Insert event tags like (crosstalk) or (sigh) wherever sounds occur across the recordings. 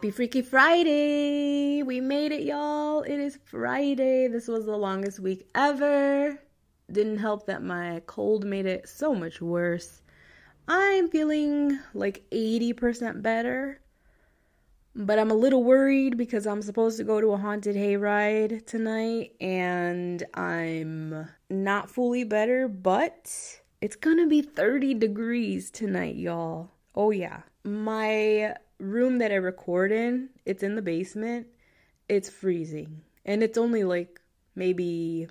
Happy Freaky Friday! We made it, y'all. It is Friday. This was the longest week ever. Didn't help that my cold made it so much worse. I'm feeling like 80% better, but I'm a little worried because I'm supposed to go to a haunted hayride tonight and I'm not fully better, but it's gonna be 30 degrees tonight, y'all. Oh, yeah. My room that I record in, it's in the basement. It's freezing. And it's only like maybe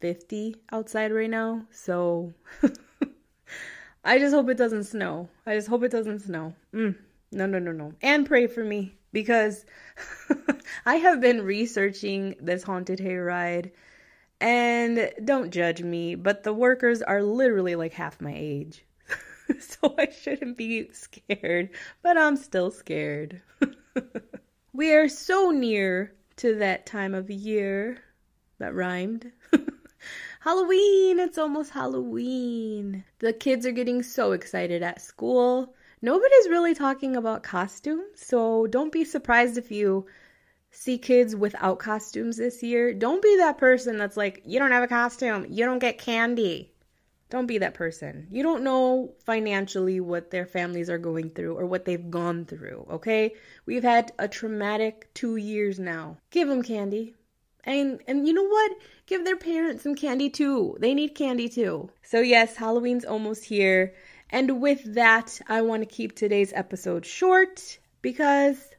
50 outside right now. So (laughs) I just hope it doesn't snow. I just hope it doesn't snow. Mm, no, no, no, no. And pray for me because (laughs) I have been researching this haunted hayride. And don't judge me, but the workers are literally like half my age. (laughs) so I shouldn't be scared, but I'm still scared. (laughs) we are so near to that time of year that rhymed. (laughs) Halloween! It's almost Halloween. The kids are getting so excited at school. Nobody's really talking about costumes, so don't be surprised if you see kids without costumes this year. Don't be that person that's like, you don't have a costume, you don't get candy. Don't be that person. You don't know financially what their families are going through or what they've gone through, okay? We've had a traumatic 2 years now. Give them candy. And and you know what? Give their parents some candy too. They need candy too. So yes, Halloween's almost here. And with that, I want to keep today's episode short because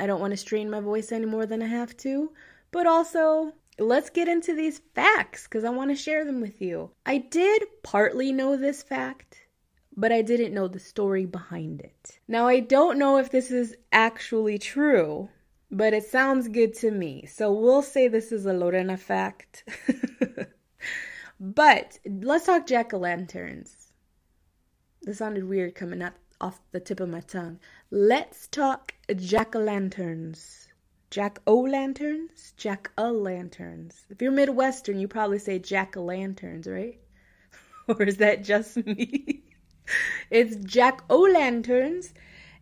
I don't want to strain my voice any more than I have to, but also let's get into these facts because I want to share them with you. I did partly know this fact, but I didn't know the story behind it. Now, I don't know if this is actually true, but it sounds good to me. So we'll say this is a Lorena fact. (laughs) but let's talk jack o' lanterns. This sounded weird coming up off the tip of my tongue. Let's talk jack o' lanterns. Jack o' lanterns? Jack o' lanterns. If you're Midwestern, you probably say jack o' lanterns, right? (laughs) or is that just me? (laughs) it's jack o' lanterns.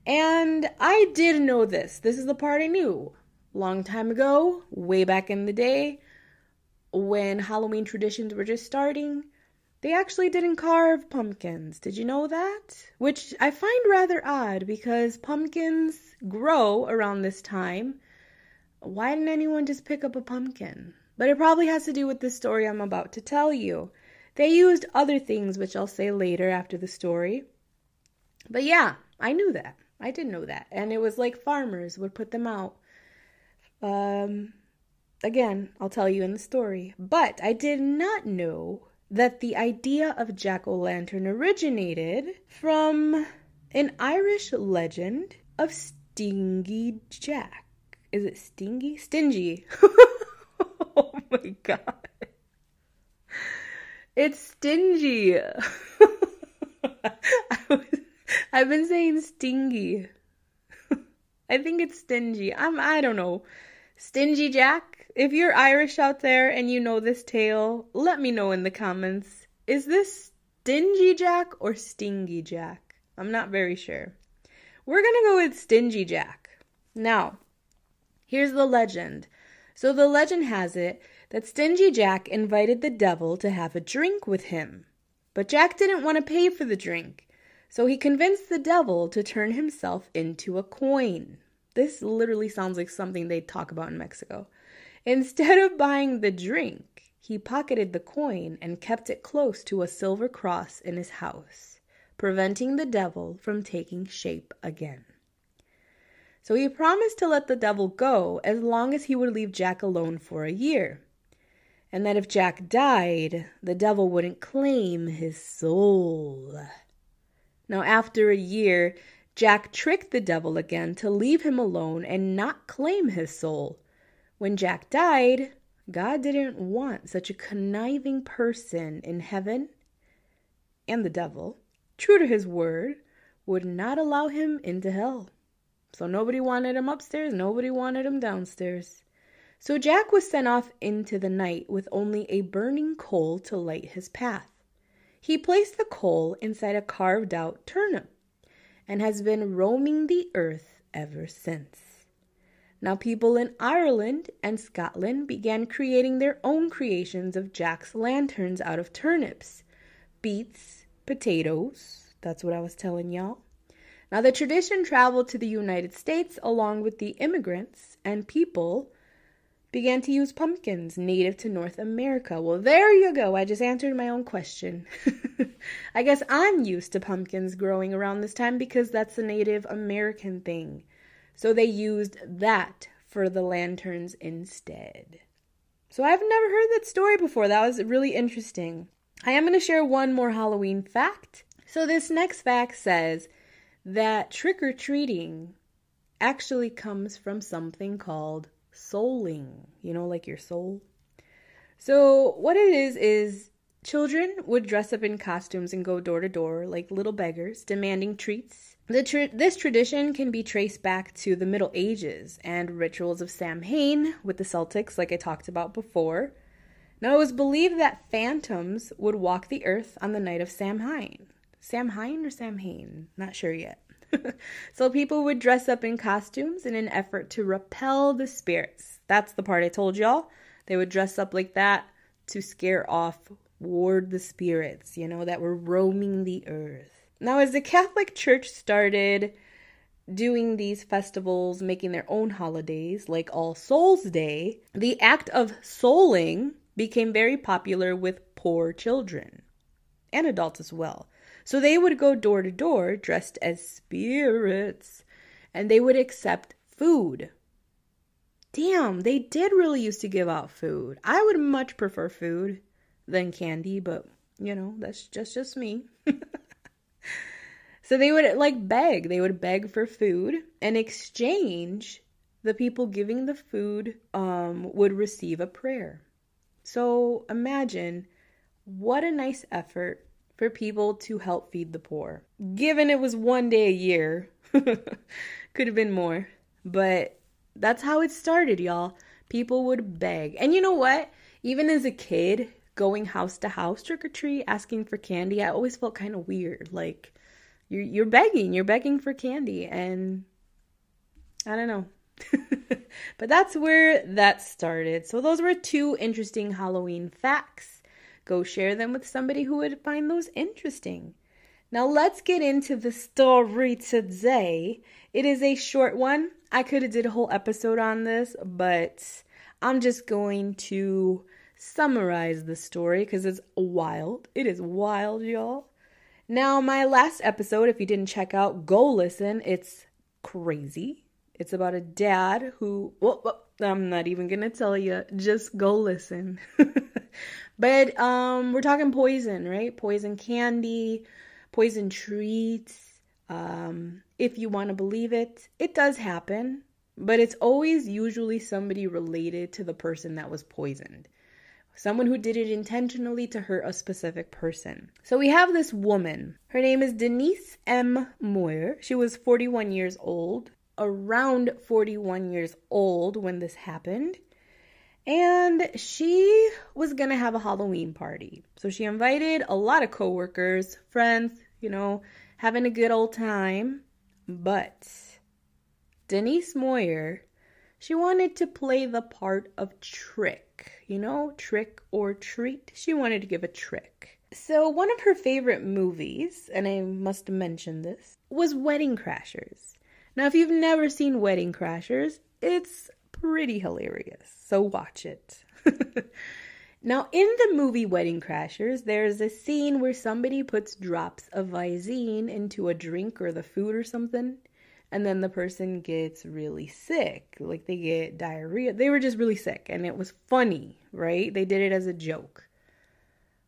And I did know this. This is the part I knew. Long time ago, way back in the day, when Halloween traditions were just starting, they actually didn't carve pumpkins. Did you know that? Which I find rather odd because pumpkins grow around this time why didn't anyone just pick up a pumpkin? But it probably has to do with the story I'm about to tell you. They used other things, which I'll say later after the story. But yeah, I knew that. I did know that. And it was like farmers would put them out. Um, again, I'll tell you in the story. But I did not know that the idea of jack o' lantern originated from an Irish legend of Stingy Jack is it stingy? Stingy. (laughs) oh my god. It's stingy. (laughs) I have been saying stingy. (laughs) I think it's stingy. I'm I don't know. Stingy Jack. If you're Irish out there and you know this tale, let me know in the comments. Is this Stingy Jack or Stingy Jack? I'm not very sure. We're gonna go with Stingy Jack. Now, Here's the legend. So the legend has it that Stingy Jack invited the devil to have a drink with him. But Jack didn't want to pay for the drink, so he convinced the devil to turn himself into a coin. This literally sounds like something they'd talk about in Mexico. Instead of buying the drink, he pocketed the coin and kept it close to a silver cross in his house, preventing the devil from taking shape again. So he promised to let the devil go as long as he would leave Jack alone for a year. And that if Jack died, the devil wouldn't claim his soul. Now, after a year, Jack tricked the devil again to leave him alone and not claim his soul. When Jack died, God didn't want such a conniving person in heaven, and the devil, true to his word, would not allow him into hell. So nobody wanted him upstairs, nobody wanted him downstairs. So Jack was sent off into the night with only a burning coal to light his path. He placed the coal inside a carved out turnip and has been roaming the earth ever since. Now, people in Ireland and Scotland began creating their own creations of Jack's lanterns out of turnips, beets, potatoes. That's what I was telling y'all. Now, the tradition traveled to the United States along with the immigrants, and people began to use pumpkins native to North America. Well, there you go. I just answered my own question. (laughs) I guess I'm used to pumpkins growing around this time because that's a Native American thing. So they used that for the lanterns instead. So I've never heard that story before. That was really interesting. I am going to share one more Halloween fact. So this next fact says that trick or treating actually comes from something called souling, you know, like your soul. So, what it is, is children would dress up in costumes and go door to door like little beggars, demanding treats. This tradition can be traced back to the Middle Ages and rituals of Samhain with the Celtics, like I talked about before. Now, it was believed that phantoms would walk the earth on the night of Samhain. Samhain or Sam Hain? Not sure yet. (laughs) so people would dress up in costumes in an effort to repel the spirits. That's the part I told y'all. They would dress up like that to scare off, ward the spirits, you know, that were roaming the earth. Now, as the Catholic Church started doing these festivals, making their own holidays, like All Souls Day, the act of souling became very popular with poor children and adults as well. So they would go door to door dressed as spirits and they would accept food. Damn, they did really used to give out food. I would much prefer food than candy, but you know, that's just just me. (laughs) so they would like beg. They would beg for food and exchange the people giving the food um, would receive a prayer. So imagine what a nice effort for people to help feed the poor. Given it was one day a year, (laughs) could have been more, but that's how it started, y'all. People would beg. And you know what? Even as a kid, going house to house trick or treat, asking for candy, I always felt kind of weird. Like you're you're begging, you're begging for candy, and I don't know. (laughs) but that's where that started. So those were two interesting Halloween facts. Go share them with somebody who would find those interesting. Now let's get into the story today. It is a short one. I could have did a whole episode on this, but I'm just going to summarize the story because it's wild. It is wild, y'all. Now, my last episode, if you didn't check out, go listen. It's crazy. It's about a dad who, well, well I'm not even going to tell you. Just go listen. (laughs) but um, we're talking poison, right? Poison candy, poison treats. Um, if you want to believe it, it does happen, but it's always usually somebody related to the person that was poisoned. Someone who did it intentionally to hurt a specific person. So we have this woman. Her name is Denise M. Moyer. She was 41 years old around 41 years old when this happened. And she was going to have a Halloween party. So she invited a lot of coworkers, friends, you know, having a good old time. But Denise Moyer, she wanted to play the part of trick, you know, trick or treat. She wanted to give a trick. So, one of her favorite movies, and I must mention this, was Wedding Crashers. Now, if you've never seen Wedding Crashers, it's pretty hilarious. So watch it. (laughs) now, in the movie Wedding Crashers, there's a scene where somebody puts drops of Visine into a drink or the food or something, and then the person gets really sick. Like they get diarrhea. They were just really sick, and it was funny, right? They did it as a joke.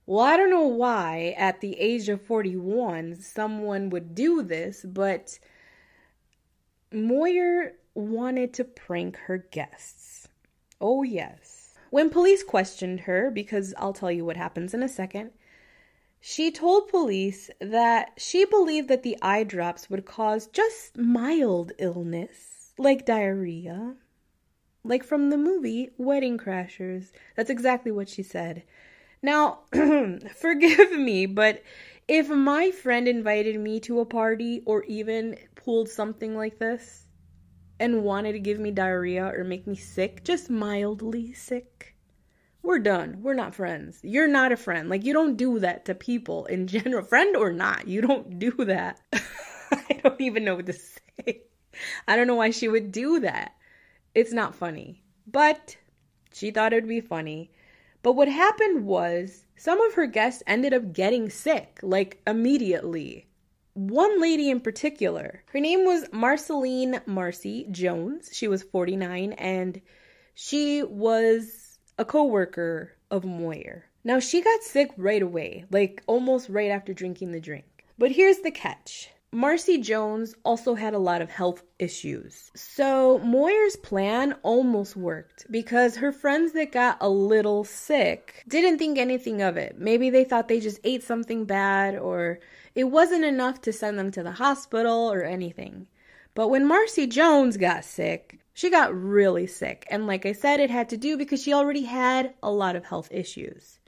Well, I don't know why at the age of 41 someone would do this, but Moyer wanted to prank her guests. Oh, yes. When police questioned her, because I'll tell you what happens in a second, she told police that she believed that the eye drops would cause just mild illness, like diarrhea. Like from the movie Wedding Crashers. That's exactly what she said. Now, (clears throat) forgive me, but if my friend invited me to a party or even pulled something like this and wanted to give me diarrhea or make me sick, just mildly sick, we're done. We're not friends. You're not a friend. Like, you don't do that to people in general, (laughs) friend or not. You don't do that. (laughs) I don't even know what to say. I don't know why she would do that. It's not funny. But she thought it would be funny. But what happened was some of her guests ended up getting sick, like immediately. One lady in particular, her name was Marceline Marcy Jones. She was 49 and she was a co-worker of Moyer. Now she got sick right away, like almost right after drinking the drink. But here's the catch. Marcy Jones also had a lot of health issues. So Moyer's plan almost worked because her friends that got a little sick didn't think anything of it. Maybe they thought they just ate something bad or it wasn't enough to send them to the hospital or anything. But when Marcy Jones got sick, she got really sick. And like I said, it had to do because she already had a lot of health issues.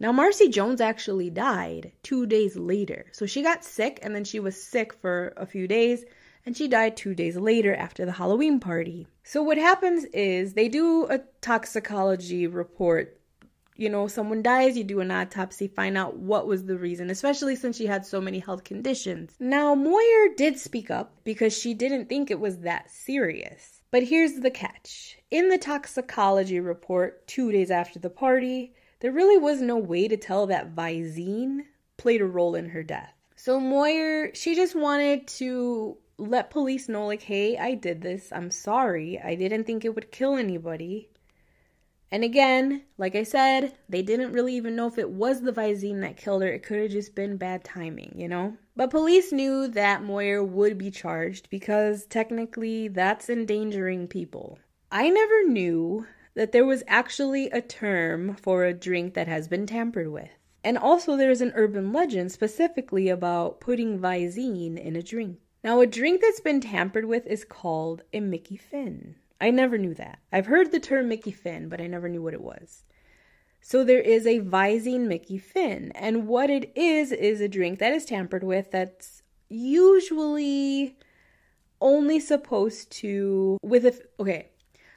Now, Marcy Jones actually died two days later. So she got sick and then she was sick for a few days and she died two days later after the Halloween party. So, what happens is they do a toxicology report. You know, someone dies, you do an autopsy, find out what was the reason, especially since she had so many health conditions. Now, Moyer did speak up because she didn't think it was that serious. But here's the catch in the toxicology report, two days after the party, there really was no way to tell that Visine played a role in her death. So Moyer, she just wanted to let police know, like, hey, I did this. I'm sorry. I didn't think it would kill anybody. And again, like I said, they didn't really even know if it was the Visine that killed her. It could have just been bad timing, you know? But police knew that Moyer would be charged because technically that's endangering people. I never knew that there was actually a term for a drink that has been tampered with. And also, there's an urban legend specifically about putting Visine in a drink. Now, a drink that's been tampered with is called a Mickey Finn. I never knew that. I've heard the term Mickey Finn, but I never knew what it was. So there is a Visine Mickey Finn, and what it is is a drink that is tampered with that's usually only supposed to with a okay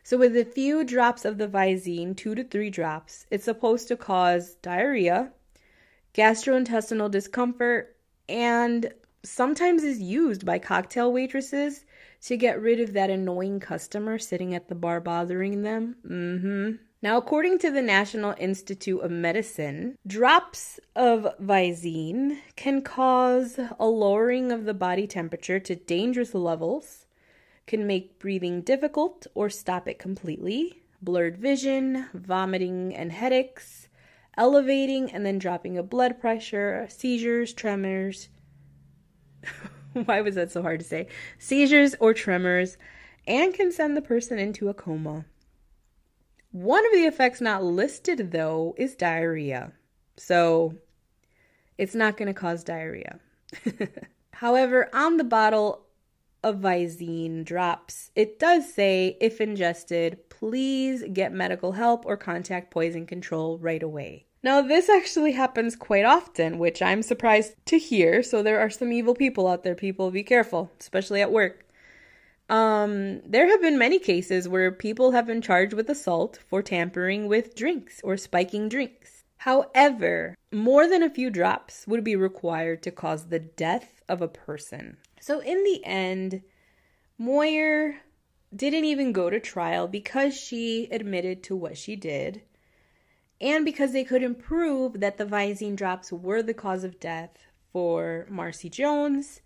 so, with a few drops of the Visine, two to three drops, it's supposed to cause diarrhea, gastrointestinal discomfort, and sometimes is used by cocktail waitresses to get rid of that annoying customer sitting at the bar bothering them. Mm-hmm. Now, according to the National Institute of Medicine, drops of Visine can cause a lowering of the body temperature to dangerous levels can make breathing difficult or stop it completely, blurred vision, vomiting and headaches, elevating and then dropping of blood pressure, seizures, tremors. (laughs) (laughs) Why was that so hard to say? Seizures or tremors, and can send the person into a coma. One of the effects not listed, though, is diarrhea. So it's not going to cause diarrhea. (laughs) However, on the bottle, of Visine drops, it does say, if ingested, please get medical help or contact poison control right away. Now, this actually happens quite often, which I'm surprised to hear. So, there are some evil people out there, people. Be careful, especially at work. Um, there have been many cases where people have been charged with assault for tampering with drinks or spiking drinks. However, more than a few drops would be required to cause the death of a person. So, in the end, Moyer didn't even go to trial because she admitted to what she did and because they couldn't prove that the Visine drops were the cause of death for Marcy Jones.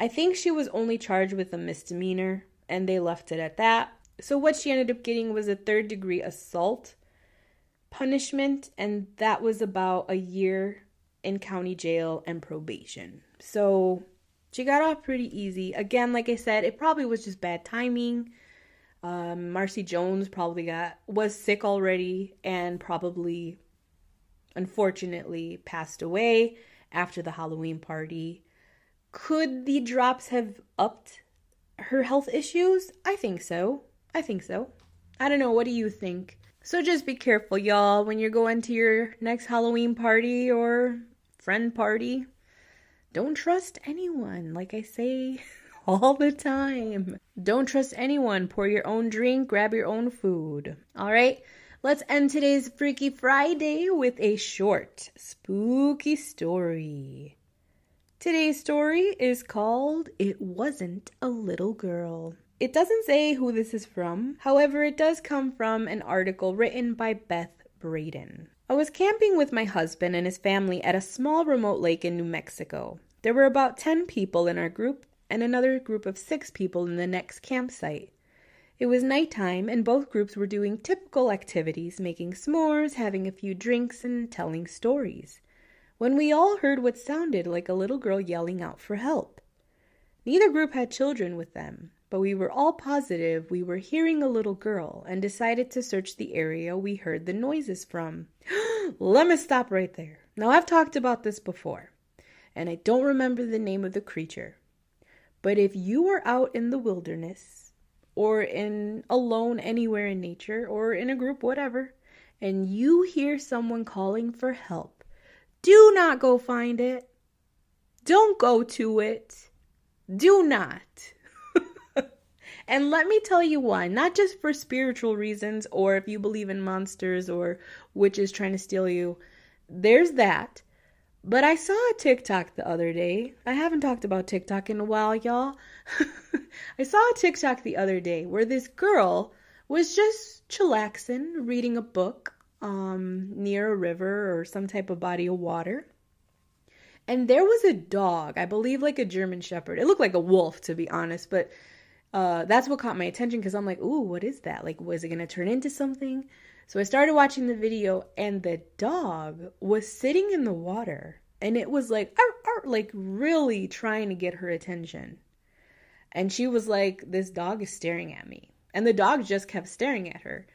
I think she was only charged with a misdemeanor and they left it at that. So, what she ended up getting was a third degree assault punishment, and that was about a year in county jail and probation. So, She got off pretty easy. Again, like I said, it probably was just bad timing. Um, Marcy Jones probably got was sick already and probably unfortunately passed away after the Halloween party. Could the drops have upped her health issues? I think so. I think so. I don't know. What do you think? So just be careful, y'all, when you're going to your next Halloween party or friend party. Don't trust anyone, like I say (laughs) all the time. Don't trust anyone. Pour your own drink, grab your own food. All right? Let's end today's Freaky Friday with a short, spooky story. Today's story is called It Wasn't a Little Girl. It doesn't say who this is from, however, it does come from an article written by Beth Braden. I was camping with my husband and his family at a small remote lake in New Mexico. There were about 10 people in our group and another group of 6 people in the next campsite. It was nighttime, and both groups were doing typical activities, making s'mores, having a few drinks, and telling stories, when we all heard what sounded like a little girl yelling out for help. Neither group had children with them, but we were all positive we were hearing a little girl and decided to search the area we heard the noises from. (gasps) Let me stop right there. Now, I've talked about this before, and I don't remember the name of the creature. But if you are out in the wilderness or in alone anywhere in nature or in a group, whatever, and you hear someone calling for help, do not go find it. Don't go to it. Do not. (laughs) and let me tell you why. Not just for spiritual reasons or if you believe in monsters or witches trying to steal you. There's that. But I saw a TikTok the other day. I haven't talked about TikTok in a while, y'all. (laughs) I saw a TikTok the other day where this girl was just chillaxing, reading a book um, near a river or some type of body of water. And there was a dog, I believe like a German Shepherd. It looked like a wolf, to be honest, but uh, that's what caught my attention because I'm like, ooh, what is that? Like, was it going to turn into something? So I started watching the video, and the dog was sitting in the water, and it was like, arr, arr, like really trying to get her attention. And she was like, This dog is staring at me. And the dog just kept staring at her.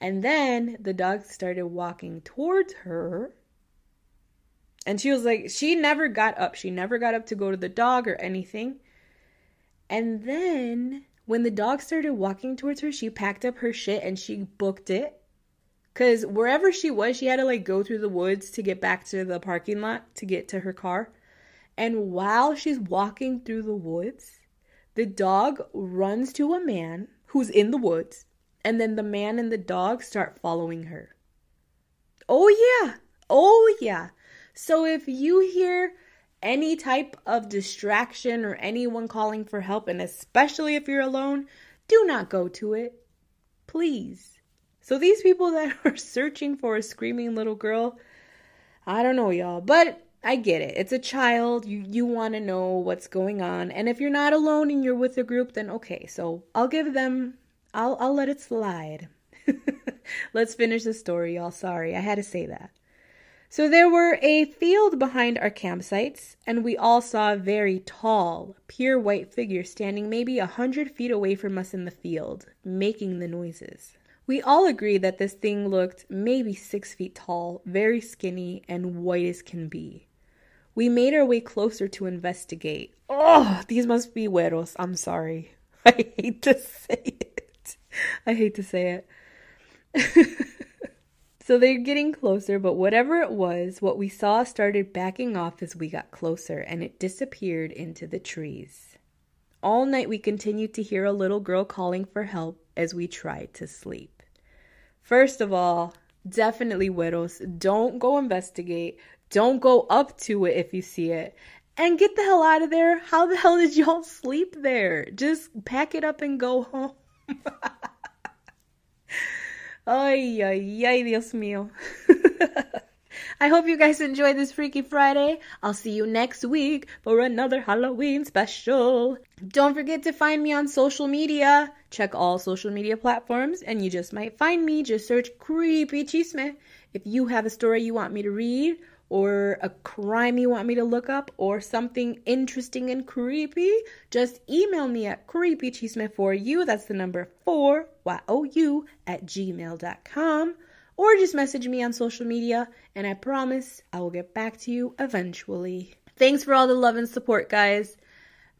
And then the dog started walking towards her. And she was like, She never got up. She never got up to go to the dog or anything. And then when the dog started walking towards her, she packed up her shit and she booked it Cause wherever she was, she had to like go through the woods to get back to the parking lot to get to her car. And while she's walking through the woods, the dog runs to a man who's in the woods, and then the man and the dog start following her. Oh, yeah. Oh, yeah. So if you hear any type of distraction or anyone calling for help, and especially if you're alone, do not go to it. Please. So these people that (laughs) are searching for a screaming little girl, I don't know, y'all, but I get it. It's a child. You you want to know what's going on. And if you're not alone and you're with a group, then okay. So I'll give them I'll I'll let it slide. (laughs) Let's finish the story, y'all. Sorry, I had to say that. So there were a field behind our campsites, and we all saw a very tall, pure white figure standing maybe a hundred feet away from us in the field, making the noises. We all agreed that this thing looked maybe six feet tall, very skinny, and white as can be. We made our way closer to investigate. Oh, these must be güeros. I'm sorry. (laughs) I hate to say it. I hate to say it. (laughs) so they're getting closer, but whatever it was, what we saw started backing off as we got closer and it disappeared into the trees. All night we continued to hear a little girl calling for help as we tried to sleep. First of all, definitely widows. Don't go investigate. Don't go up to it if you see it. And get the hell out of there. How the hell did y'all sleep there? Just pack it up and go home. (laughs) ay, ay, ay, Dios mío. (laughs) I hope you guys enjoyed this Freaky Friday. I'll see you next week for another Halloween special. Don't forget to find me on social media. Check all social media platforms and you just might find me. Just search Creepy Chisme. If you have a story you want me to read or a crime you want me to look up or something interesting and creepy, just email me at creepychisme4you, that's the number 4, Y-O-U, at gmail.com, or just message me on social media, and I promise I will get back to you eventually. Thanks for all the love and support, guys.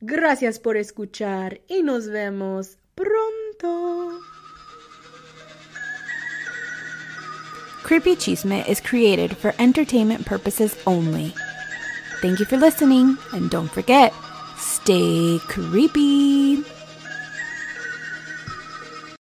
Gracias por escuchar y nos vemos pronto. Creepy Chisme is created for entertainment purposes only. Thank you for listening, and don't forget, stay creepy.